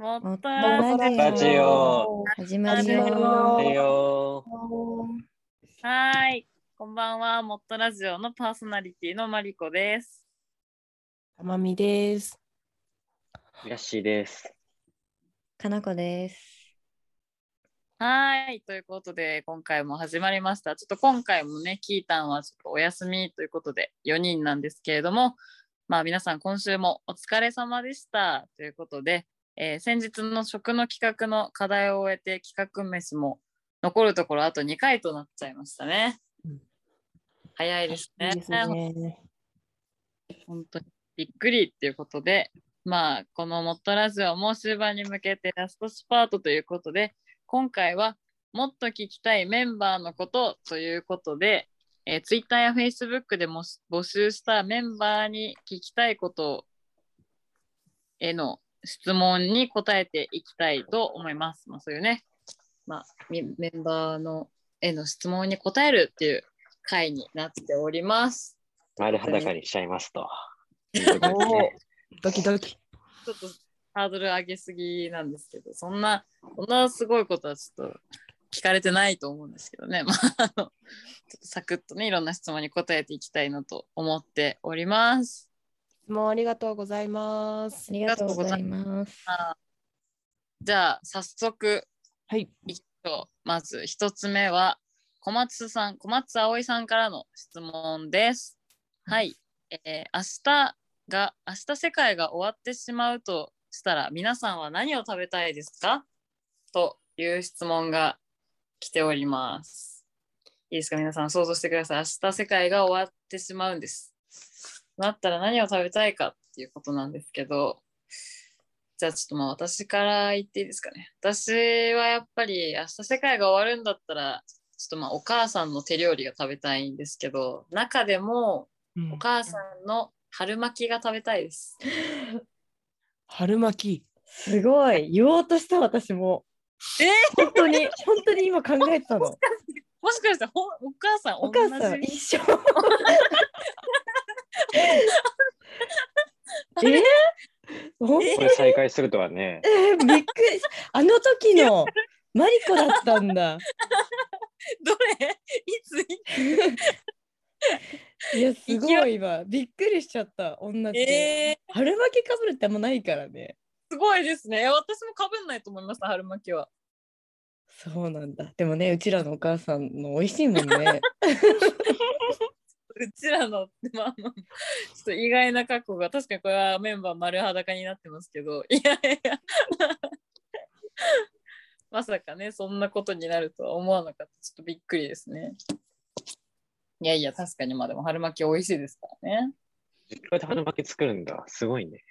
もっとラジオラジオ始まるよよ。はいよはーい。こんばんは。もっとラジオのパーソナリティのマリコです。たまみです。ヤッシーです。かなこです。はーい。ということで、今回も始まりました。ちょっと今回もね、キータンはちょっとお休みということで、4人なんですけれども、まあ皆さん今週もお疲れ様でしたということで、えー先日の食の企画の課題を終えて企画飯も残るところあと2回となっちゃいましたねうん。早いですね。いいですね。本当にびっくりっていうことで、まあ、このモットラジオも終盤に向けてラストスパートということで、今回はもっと聞きたいメンバーのことということで、えー、Twitter や Facebook でも募集したメンバーに聞きたいことへの質問に答えていきたいと思います。まあ、そういうね、まあ、みメンバーのへの質問に答えるっていう回になっております。丸裸にしちゃいますと。おお、ドキドキ。ちょっとハードル上げすぎなんですけど、そんな、そんなすごいことはちょっと聞かれてないと思うんですけどね。まあ、あの、ちょっとサクッとね、いろんな質問に答えていきたいなと思っております。質問ありがとうございますあ。りがとうございます。じゃあ、早速はい。まず一つ目は、小松さん、小松葵さんからの質問です。はい。えー明日が、明日世界が終わってしまうとしたら、皆さんは何を食べたいですか？という質問が来ております。いいですか？皆さん想像してください。明日世界が終わってしまうんです。なったら何を食べたいかっていうことなんですけど、じゃあちょっとまあ私から言っていいですかね。私はやっぱり明日世界が終わるんだったら、ちょっとまあお母さんの手料理が食べたいんですけど、中でもうんお母さんの春巻きが食べたいです。春巻き？すごい。言おうとした私も。え？本当に、本当に今考えてたの。もしかしてお母さんお母さ同じ？ん一緒。え これ再開するとはね。えー、びっくりしあの時のマリコだったんだ。どれ？いつ？いいや、すごいわ。びっくりしちゃった。同じつで。えー、春巻きかぶるってあんまないからね。すごいですね。私もかぶんないと思いました、春巻きは。そうなんだ。でもね、うちらのお母さんの美味しいもんね。うちらの、まあまあ、ちょっと意外な格好が、確かにこれはメンバー丸裸になってますけど、いやいや、まさかね、そんなことになるとは思わなかった。ちょっとびっくりですね。いやいや、確かにまあでも春巻き美味しいですからね。実家で春巻き作るんだ。すごいね。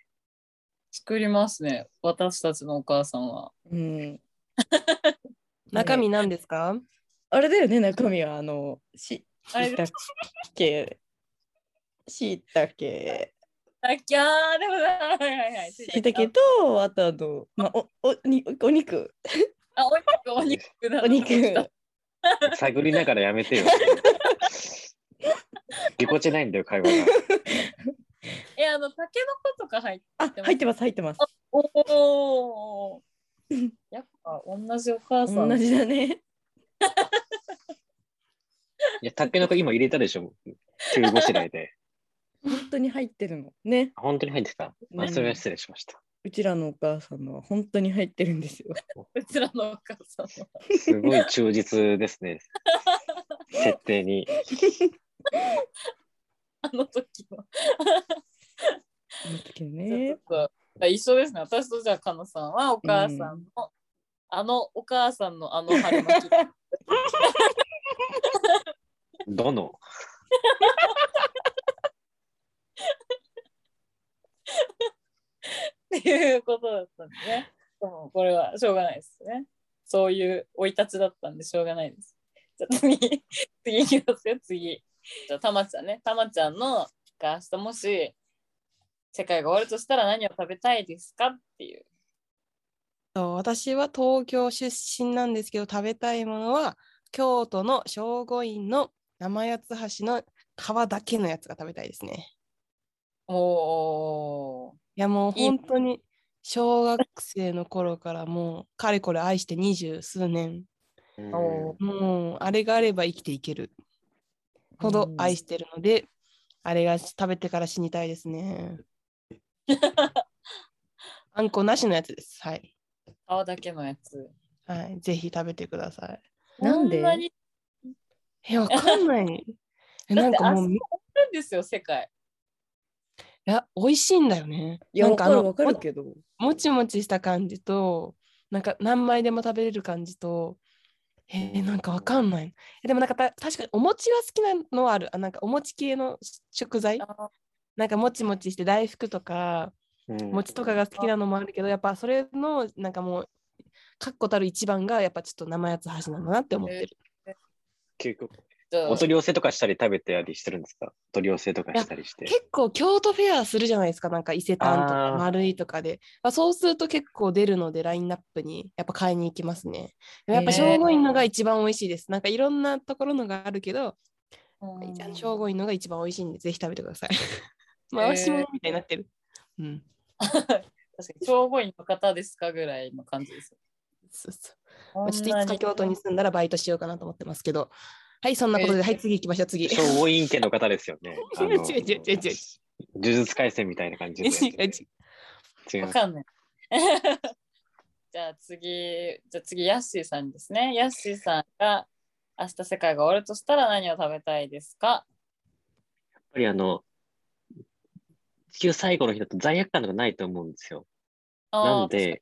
作りますね、私たちのお母さんは。うん。中身ね何ですか？あれだよね、中身は。あの、し、あれしいたけ。しいたけ。あきゃー、でもな、はいはいはい。しいたけと、あとあの、まあ、お、お、に、お肉。あ、お肉、お肉だお肉。探りながらやめてよ。ぎこちないんだよ、会話が。え、あの、たけのことか入ってあ、入ってます、入ってます。おお。やっぱ同じお母さん。同じだね。いや、たけのこ今入れたでしょ。中ごしらえで。本当に入ってるの。ね。本当に入ってた。うんあ、それは失礼しました。うちらのお母さんのは本当に入ってるんですよ。うちらのお母さんは。すごい忠実ですね。設定に。あの時の。あの時ちょねっ。とあ一緒ですね。私とじゃあ、かのさんはお母さんの、あのお母さんのあの春巻き。どの？っていうことだったんでね。もうこれはしょうがないですね。そういう生い立ちだったんでしょうがないです。じゃあ次、次いきますよ、次。じゃあ、たまちゃんね。たまちゃんのが明日もし世界が終わるとしたら何を食べたいですかっていう。そう私は東京出身なんですけど食べたいものは京都の聖護院の生八つ橋の皮だけのやつが食べたいですね。おー。いやもう本当に小学生の頃からもうかれこれ愛して二十数年うんおもうあれがあれば生きていけるほど愛してるので、あれが食べてから死にたいですね。あんこなしのやつです。はい。皮だけのやつ。はい、ぜひ食べてください。なんで？こんなにえ、わかんない。え、なんかもう、るんですよ、世界。や、美味しいんだよね。いや、なんかあのわかるけど。もちもちした感じと、なんか何枚でも食べれる感じと、えーなんかわかんない。えでもなんかた確かにお餅は好きなのはある。あなんかお餅系の食材あなんかもちもちして大福とかうん餅とかが好きなのもあるけど、やっぱそれのなんかもう確固たる一番がやっぱちょっと生八つ橋なんだなって思ってる。結構お取り寄せとかしたり食べたりしてるんですか？お取り寄せとかしたりして。結構京都フェアするじゃないですか、なんか伊勢丹とか丸いとかで。まあ、そうすると結構出るので、ラインナップにやっぱ買いに行きますね。やっぱへー正午院のが一番美味しいです。なんかいろんなところのがあるけど、うんあの正午院のが一番美味しいんで、ぜひ食べてください。回し物みたいになってる。うん。確かに、超語員の方ですかぐらいの感じです。そうそう。ちょっといつか京都に住んだらバイトしようかなと思ってますけど。はい、そんなことで、えーはい、次行きましょう、次。消防員家の方ですよね。あの違う違う違う違う。呪術廻戦みたいな感じで。違 う違う。わかんない。じゃあ次、じゃあ次、ヤッシーさんですね。ヤッシーさんが明日世界が終わるとしたら何を食べたいですか？やっぱりあの、地球最後の日だと罪悪感とかないと思うんですよ。なので、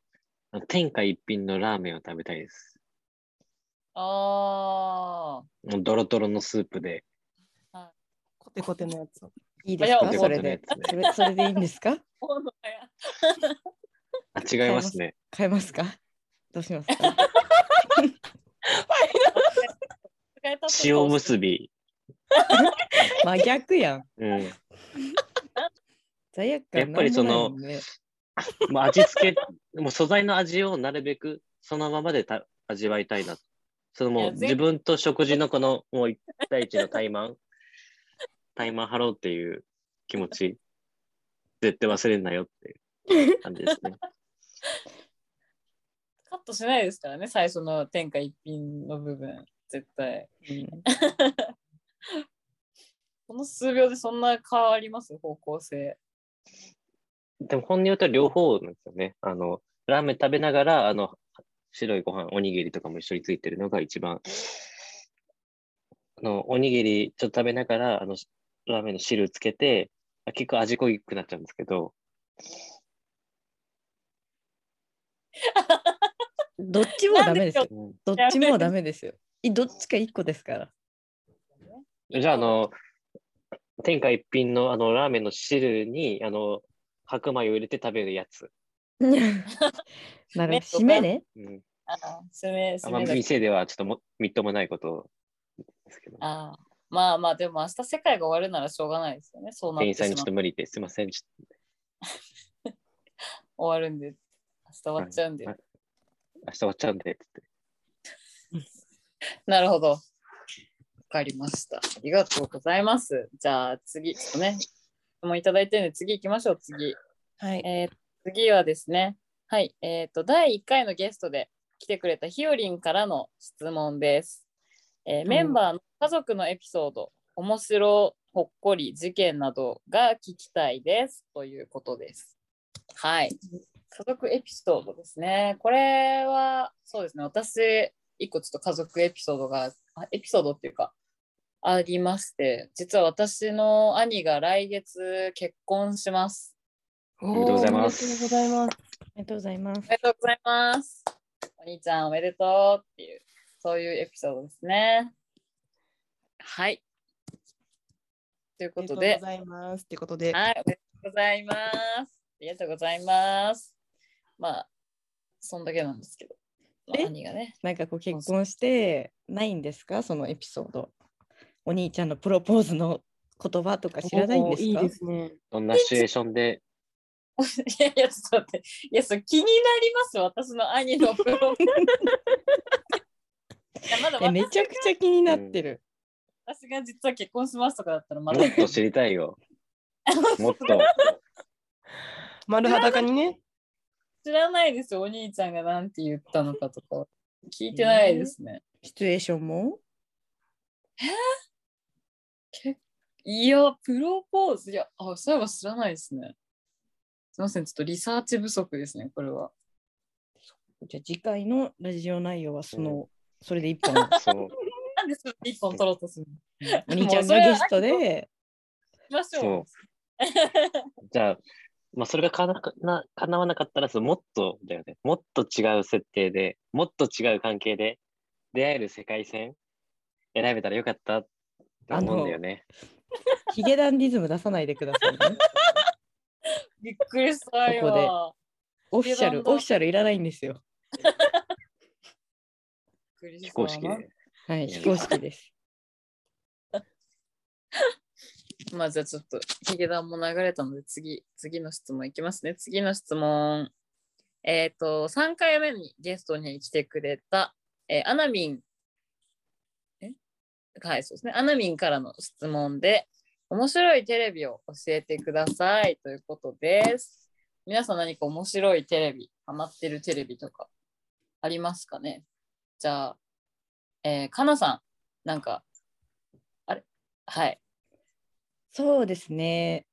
天下一品のラーメンを食べたいです。あーもうドロドロのスープで。コテコテのやつを。いいですか？それで。それそれでいいんですか？あ違いますね。変えますか？どうしますか？塩結び。真逆やん。うん。罪悪感やっぱりその もう味付け、もう素材の味をなるべくそのままでた味わいたいな。そのもいう自分と食事のこのもう一対一のタイマン、タイマン張ろうっていう気持ち、絶対忘れんなよっていう感じですね。カットしないですからね、最初の天下一品の部分、絶対。うん この数秒でそんな変わります？方向性。でも本音言うと両方なんですよね。あの、ラーメン食べながら、あの、白いご飯、おにぎりとかも一緒についてるのが一番、あの、おにぎりちょっと食べながら、あの、ラーメンの汁つけて、あ結構味濃くなっちゃうんですけど、どっちもダメですよ。うんどっちもダメですよ。いどっちか一個ですから。じゃあ、あの、天下一品のあのラーメンの汁に、あの、白米を入れて食べるやつ。なるほど。締めね。うん。ああ、すめ、あまあ、すめ。店ではちょっともみっともないことですけど、ああまあまあ、でも明日世界が終わるならしょうがないですよね。そうなっ店員さんにちょっと無理ですいません。ちょっ終わるんで、明日終わっちゃうんで。はいと明日終わっちゃうんで、つって。なるほど。わかりました。ありがとうございます。じゃあ次、ちょっとね、質問いただいてるんで次行きましょう、次。はい。えー次はですね、はい、えっ、と、第1回のゲストで来てくれたひよりんからの質問です。えーんメンバーの家族のエピソード、面白、ほっこり、事件などが聞きたいです。ということです。はい。家族エピソードですね。これは、そうですね、私、一個ちょっと家族エピソードが、あエピソードっていうか、ありまして、実は私の兄が来月結婚します。おめでとうございますおめでとうございます。ありがとうございますおめ。でとうございます。お兄ちゃんおめでとうっていう、そういうエピソードですね。はい。というありがとうことでご、ざいます。ってことで、はい、おめでとうございます。ありがとうございます。まあ、そんだけなんですけど、まあえ？兄がね。なんかこう結婚してないんですか？そのエピソード。お兄ちゃんのプロポーズの言葉とか知らないんですか？いいですね。どんなシチュエーションで、いやいや、ちょっと待って。いや、そう気になります、私の兄のプロ。いやまだえめちゃくちゃ気になってる。私が実は結婚しますとかだったらまもだっと知りたいよ。もっと。丸裸にね。知らないですよ、お兄ちゃんがなんて言ったのかとか。聞いてないですね。シチュエーションも？けいや、プロポーズ。いや、あ、そういえば知らないですね。すいません、ちょっとリサーチ不足ですね、これは。じゃあ次回のラジオ内容はその、それで一本 そう。なんでそれ一本取ろうとするの？お兄ちゃんがゲストでしましょう。じゃあ、まあ、それがかなな叶わなかったら、そのもっとだよね。もっと違う設定で、もっと違う関係で出会える世界線選べたらよかったって思うんだよね。ヒゲダンディズム出さないでくださいね。びっくりしたよ。ここでオフィシャル、オフィシャルいらないんですよ。非公式で。はい、非公式です。まあじゃあちょっとヒゲダンも流れたので次、次の質問いきますね。次の質問。えっ、と、3回目にゲストに来てくれた、えーアナミン、え？はい、そうですね。アナミンからの質問で、面白いテレビを教えてくださいということです。皆さん何か面白いテレビ、ハマってるテレビとかありますかね？じゃあ、えー、かなさん、なんか、あれ？はい。そうですね。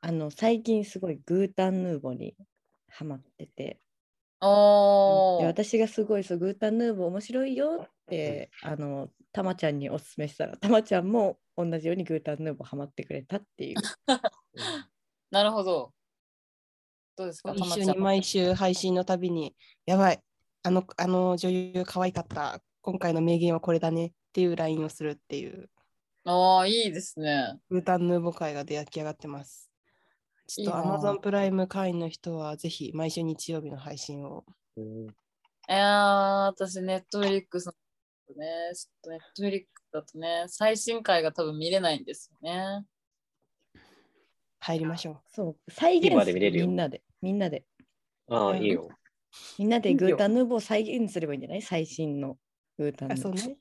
あの、最近すごいグータンヌーボにハマってて、お私がすごいそうグータンヌーボ面白いよって、あの、たまちゃんにおすすめしたら、たまちゃんも同じようにグータンヌーボハマってくれたっていう。なるほど。どうですか、た一緒。に毎週配信のたびに、やばい、あのあの女優可愛かった、今回の名言はこれだねっていう LINE をするっていう、ああ、いいですね。グータンヌーボ会が出来上がってます。ちょっといいな Amazon プライム会員の人はぜひ毎週日曜日の配信を。うんいやー、私、ネットフリックスのね、ちょっとネットフリックスだとね、最新回が多分見れないんですよね。入りましょそう、再現 TVer するで見れるよみんなで、みんなで。ああ、いいよ。みんなでグータンヌーボを再現すればいいんじゃない？最新のグータンう。あ、ヌーボ。そうね。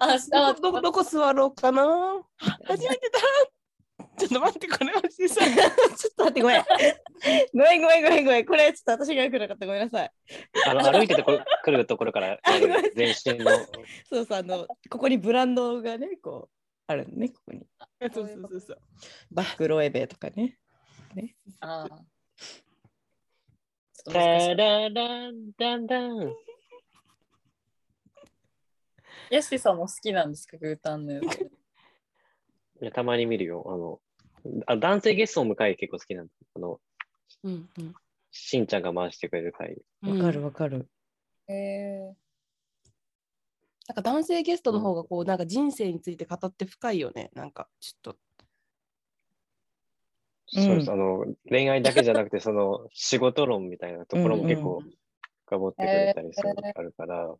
あ、あどこどこ座ろうかな？初めてだちょっと待って、これは小さい。ちょっと待って、ごめん。ごめん、ごめん、ごめん、ごめん。これちょっと私がよくなかった。ごめんなさい。あの歩いててこ来るところからあごめん全身の。そうそう、あの、ここにブランドがね、こう、あるのね、ここに。そうそうそうそう。バックロエベとかね。あー。ちょっと難しいダラランダンダン。ヤッシーさんも好きなんですか、グータンヌーボー。いやたまに見るよ。あの、あ男性ゲストを迎え結構好きなんです。あの、うんうんしんちゃんが回してくれる回。わかるうんわかる。へえなんか男性ゲストの方がこう、なんか人生について語って深いよね。なんかちょっと。そうです。あの、恋愛だけじゃなくて、その、仕事論みたいなところも結構うん深掘ってくれたりするのがあるから、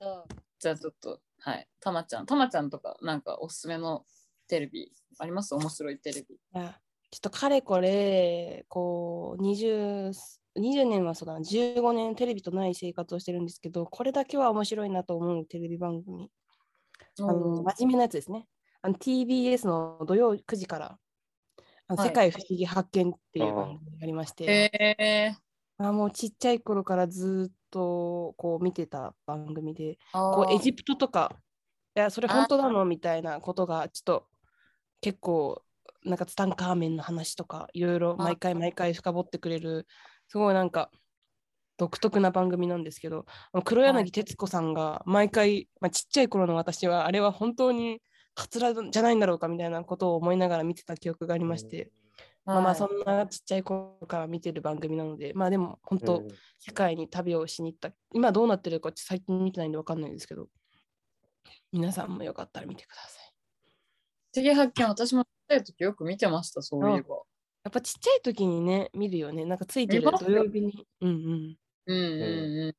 ー。じゃあちょっと、はい。たまちゃん、たまちゃんとか、なんかおすすめのテレビあります？面白いテレビ。いやちょっとかれこれ、こう、20、20年はそうだな、15年テレビとない生活をしてるんですけど、これだけは面白いなと思うテレビ番組。あの真面目なやつですね。あの TBS の土曜9時から、あのはい世界不思議発見っていう番組がありまして、へえあもうちっちゃい頃からずっとこう見てた番組で、ー。こうエジプトとか、いや、それ本当なの？みたいなことが、ちょっと結構、なんかツタンカーメンの話とか、いろいろ毎回毎回深掘ってくれる、すごいなんか独特な番組なんですけど、黒柳徹子さんが毎回、まあ、ちっちゃい頃の私は、あれは本当にカツラじゃないんだろうかみたいなことを思いながら見てた記憶がありまして、まあまあそんなちっちゃい頃から見てる番組なので、まあでも本当、うん世界に旅をしに行った。今どうなってるか最近見てないんで分かんないんですけど、皆さんもよかったら見てください。不思議発見、私もちっちゃい時よく見てました、そういえば。やっぱちっちゃい時にね、見るよね。なんかついてる土曜日に。うんうん。うんうんうん。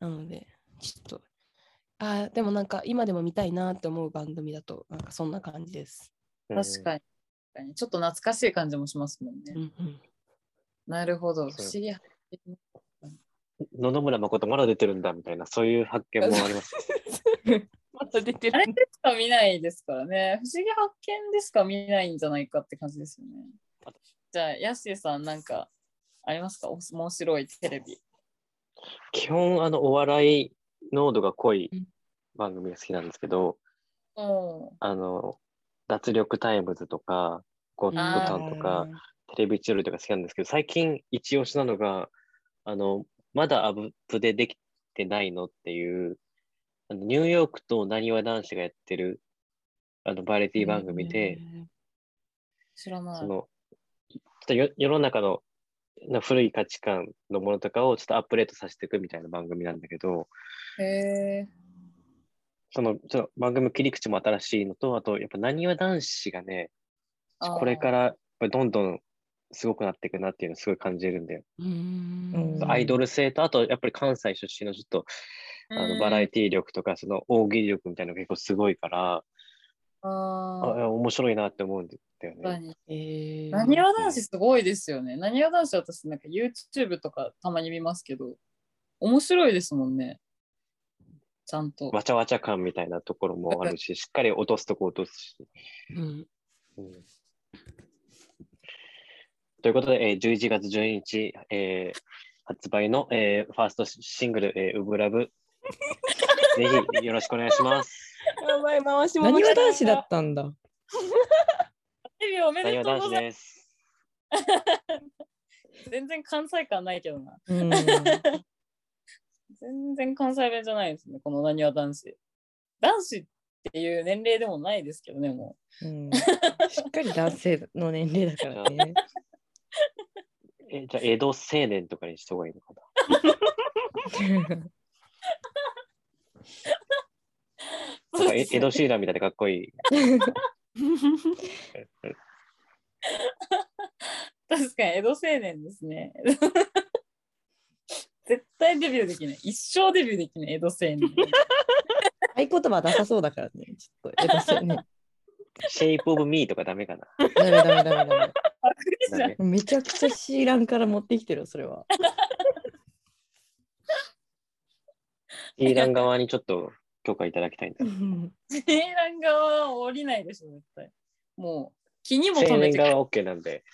なので、ちょっと、あーでもなんか今でも見たいなって思う番組だと、なんかそんな感じです。確かに。確かにちょっと懐かしい感じもしますもんね。うんうん。なるほど。不思議発見。野々村誠まだ出てるんだみたいな、そういう発見もあります。また出てるあれ。でしか見ないですからね。不思議発見でしか見ないんじゃないかって感じですよね。じゃあ、ヤッシーさん、なんか、ありますか？お面白いテレビ。基本、あの、お笑い濃度が濃いうん番組が好きなんですけど、おーあの、脱力タイムズとか、ゴッドタンとか、テレビチュールとか好きなんですけど、最近一押しなのが、あの、まだアップでできてないのっていう、あのニューヨークとなにわ男子がやってる、あの、バラエティ番組で、知らない。その、ちょっとよ世の中のな古い価値観のものとかをちょっとアップデートさせていくみたいな番組なんだけど。そのちょっと番組の切り口も新しいのと、あと、やっぱなにわ男子がね、これからやっぱりどんどんすごくなっていくなっていうのをすごい感じるんだよ。アイドル性と、あとやっぱり関西出身のちょっとあのバラエティ力とか、その大喜利力みたいなのが結構すごいから、あああ。面白いなって思うんだよね。なにわ男子すごいですよね。なにわ男子私なんか YouTube とかたまに見ますけど、面白いですもんね。ちゃんと。わちゃわちゃ感みたいなところもあるし、しっかり落とすとこ落とすし。うんうんということで、えー11月12日、えー発売の、えーファーストシングル、えーウブラブ。ぜひよろしくお願いします。やばい、回しなにわ男子だた。ったんだ？デビューおめなにわ男子でとうございまです。す。全然関西感ないけどな。うん、全然関西弁じゃないですね、このなにわ男子。男子っていう年齢でもないですけどね、もうん、しっかり男性の年齢だからね。えじゃあ、江戸青年とかにした方がいいのかな？う。なんかえ江戸シーラーみたいでかっこいい。確かに江戸青年ですね。絶対デビューできない。一生デビューできない江戸青年。合言葉ダサそうだからね。ちょっと江戸青年。シェイプオブミーとかダメかな。ダメダメダメ ダメ。めちゃくちゃシーランから持ってきてるよ、それは。シーラン側にちょっと許可いただきたいんだ。セーラン側は降りないでしょ、絶対。もう気にも青留めて年側 OK なんで、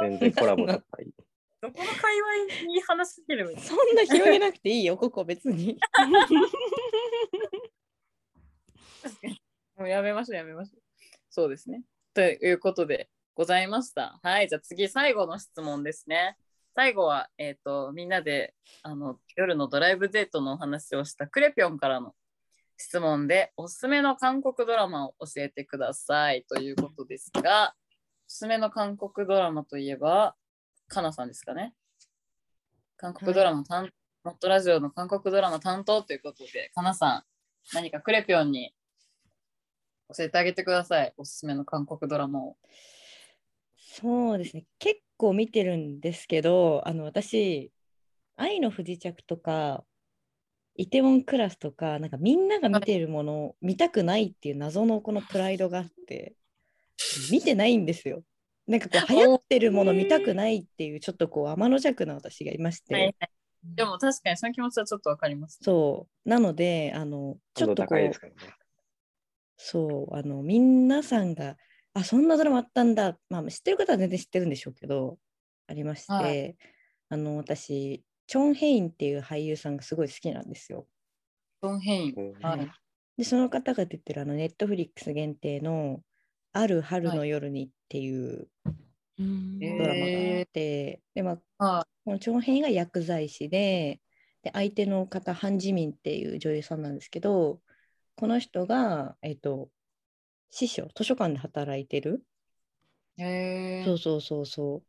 全然コラボとかいい。どこの界隈に話しかければいいそんな広げなくていいよ、ここ別に。もうやめましょう、やめましょう。そうですね。ということでございました。はい、じゃあ次、最後の質問ですね。最後は、えっ、と、みんなであの夜のドライブデートのお話をしたクレピョンからの質問で、おすすめの韓国ドラマを教えてくださいということですが、おすすめの韓国ドラマといえば、かなさんですかね？韓国ドラマ担、モットラジオの韓国ドラマ担当ということで、かなさん、何かクレピョンに教えてあげてください。おすすめの韓国ドラマを。そうですね。結構見てるんですけど、あの私、愛の不時着とか、イテウォンクラスとか、なんかみんなが見てるものを見たくないっていう謎のこのプライドがあって、見てないんですよ。なんかこう流行ってるもの見たくないっていうちょっとこう天の弱な私がいまして、はいはい。でも確かにその気持ちはちょっとわかります、そう。なのであのちょっとこうね。そうあの皆さんがあそんなドラマあったんだ、まあ、知ってる方は全然知ってるんでしょうけどありまして、はいあの私チョン・ヘインっていう俳優さんがすごい好きなんですよ。ドンヘイン。うんはい。でその方が出てるあのネットフリックス限定の「ある春の夜に」っていうドラマがあって、でまあはこのチョン・ヘインが薬剤師でで相手の方ハン・ジミンっていう女優さんなんですけどこの人が、えっと師匠図書館で働いてる、い。へそうそうそうそう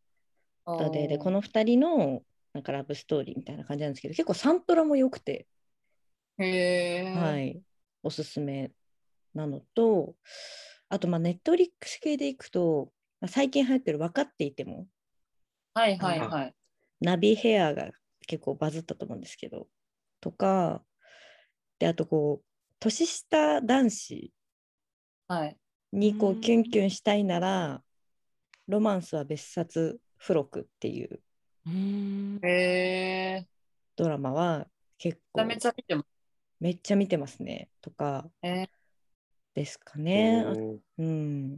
う方ででこの2人のなんかラブストーリーみたいな感じなんですけど結構サントラも良くて、へえ。。はいい、おすすめなのとあとまあネットフリックス系でいくと、まあ最近流行ってる分かっていてもはいはいはい。ナビヘアが結構バズったと思うんですけどとかであとこう年下男子はい。にこううんキュンキュンしたいならロマンスは別冊付録っていう。ドラマは結構めちゃめちゃ見てます。めっちゃ見てますねとかえですかね。あうんうん。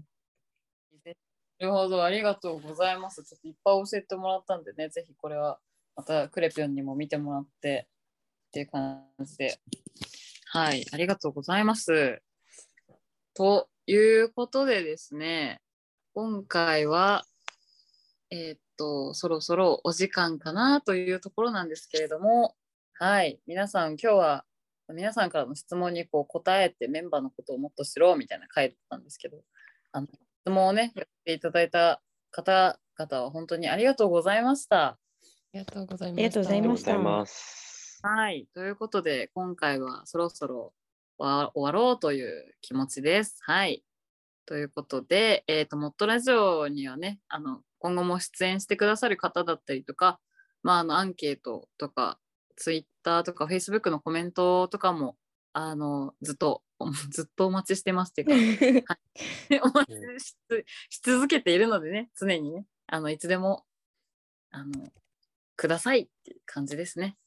なるほど、ありがとうございます。ちょっといっぱい教えてもらったんでね、ぜひこれはまたクレピョンにも見てもらってっていう感じで。はい、ありがとうございます。ということでですね、今回は、えーっと、そろそろお時間かなというところなんですけれども、はい、皆さん今日は皆さんからの質問にこう答えてメンバーのことをもっと知ろうみたいな回だったんですけど、あの質問をね、やっていただいた方々は本当にありがとうございました。ありがとうございまありがとうござありがとうごいましたざいます。はい、ということで今回はそろそろわ終わろうという気持ちです。はい。ということで、えっ、と、モットラジオにはね、あの、今後も出演してくださる方だったりとか、まあ、あの、アンケートとか、ツイッターとか、フェイスブックのコメントとかも、あの、ずっと、ずっとお待ちしてますっていうか、お待ちしし続けているのでね、常にね、あの、いつでも、あの、くださいっていう感じですね。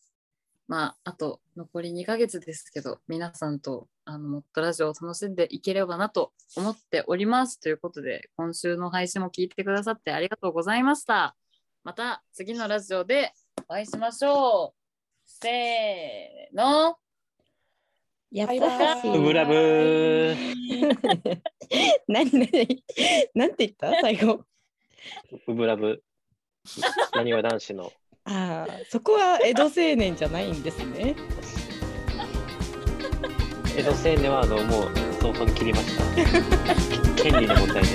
まあ、あと残り2ヶ月ですけど、皆さんとあのモットラジオを楽しんでいければなと思っております。ということで、今週の配信も聞いてくださってありがとうございました。また次のラジオでお会いしましょう。せーの。やったしウブラブー。何何なんて言った最後。ウブラブ。なにわ男子の。ああ、そこは江戸青年じゃないんですね。江戸青年はあのもう早々に切りました。権利の問題で。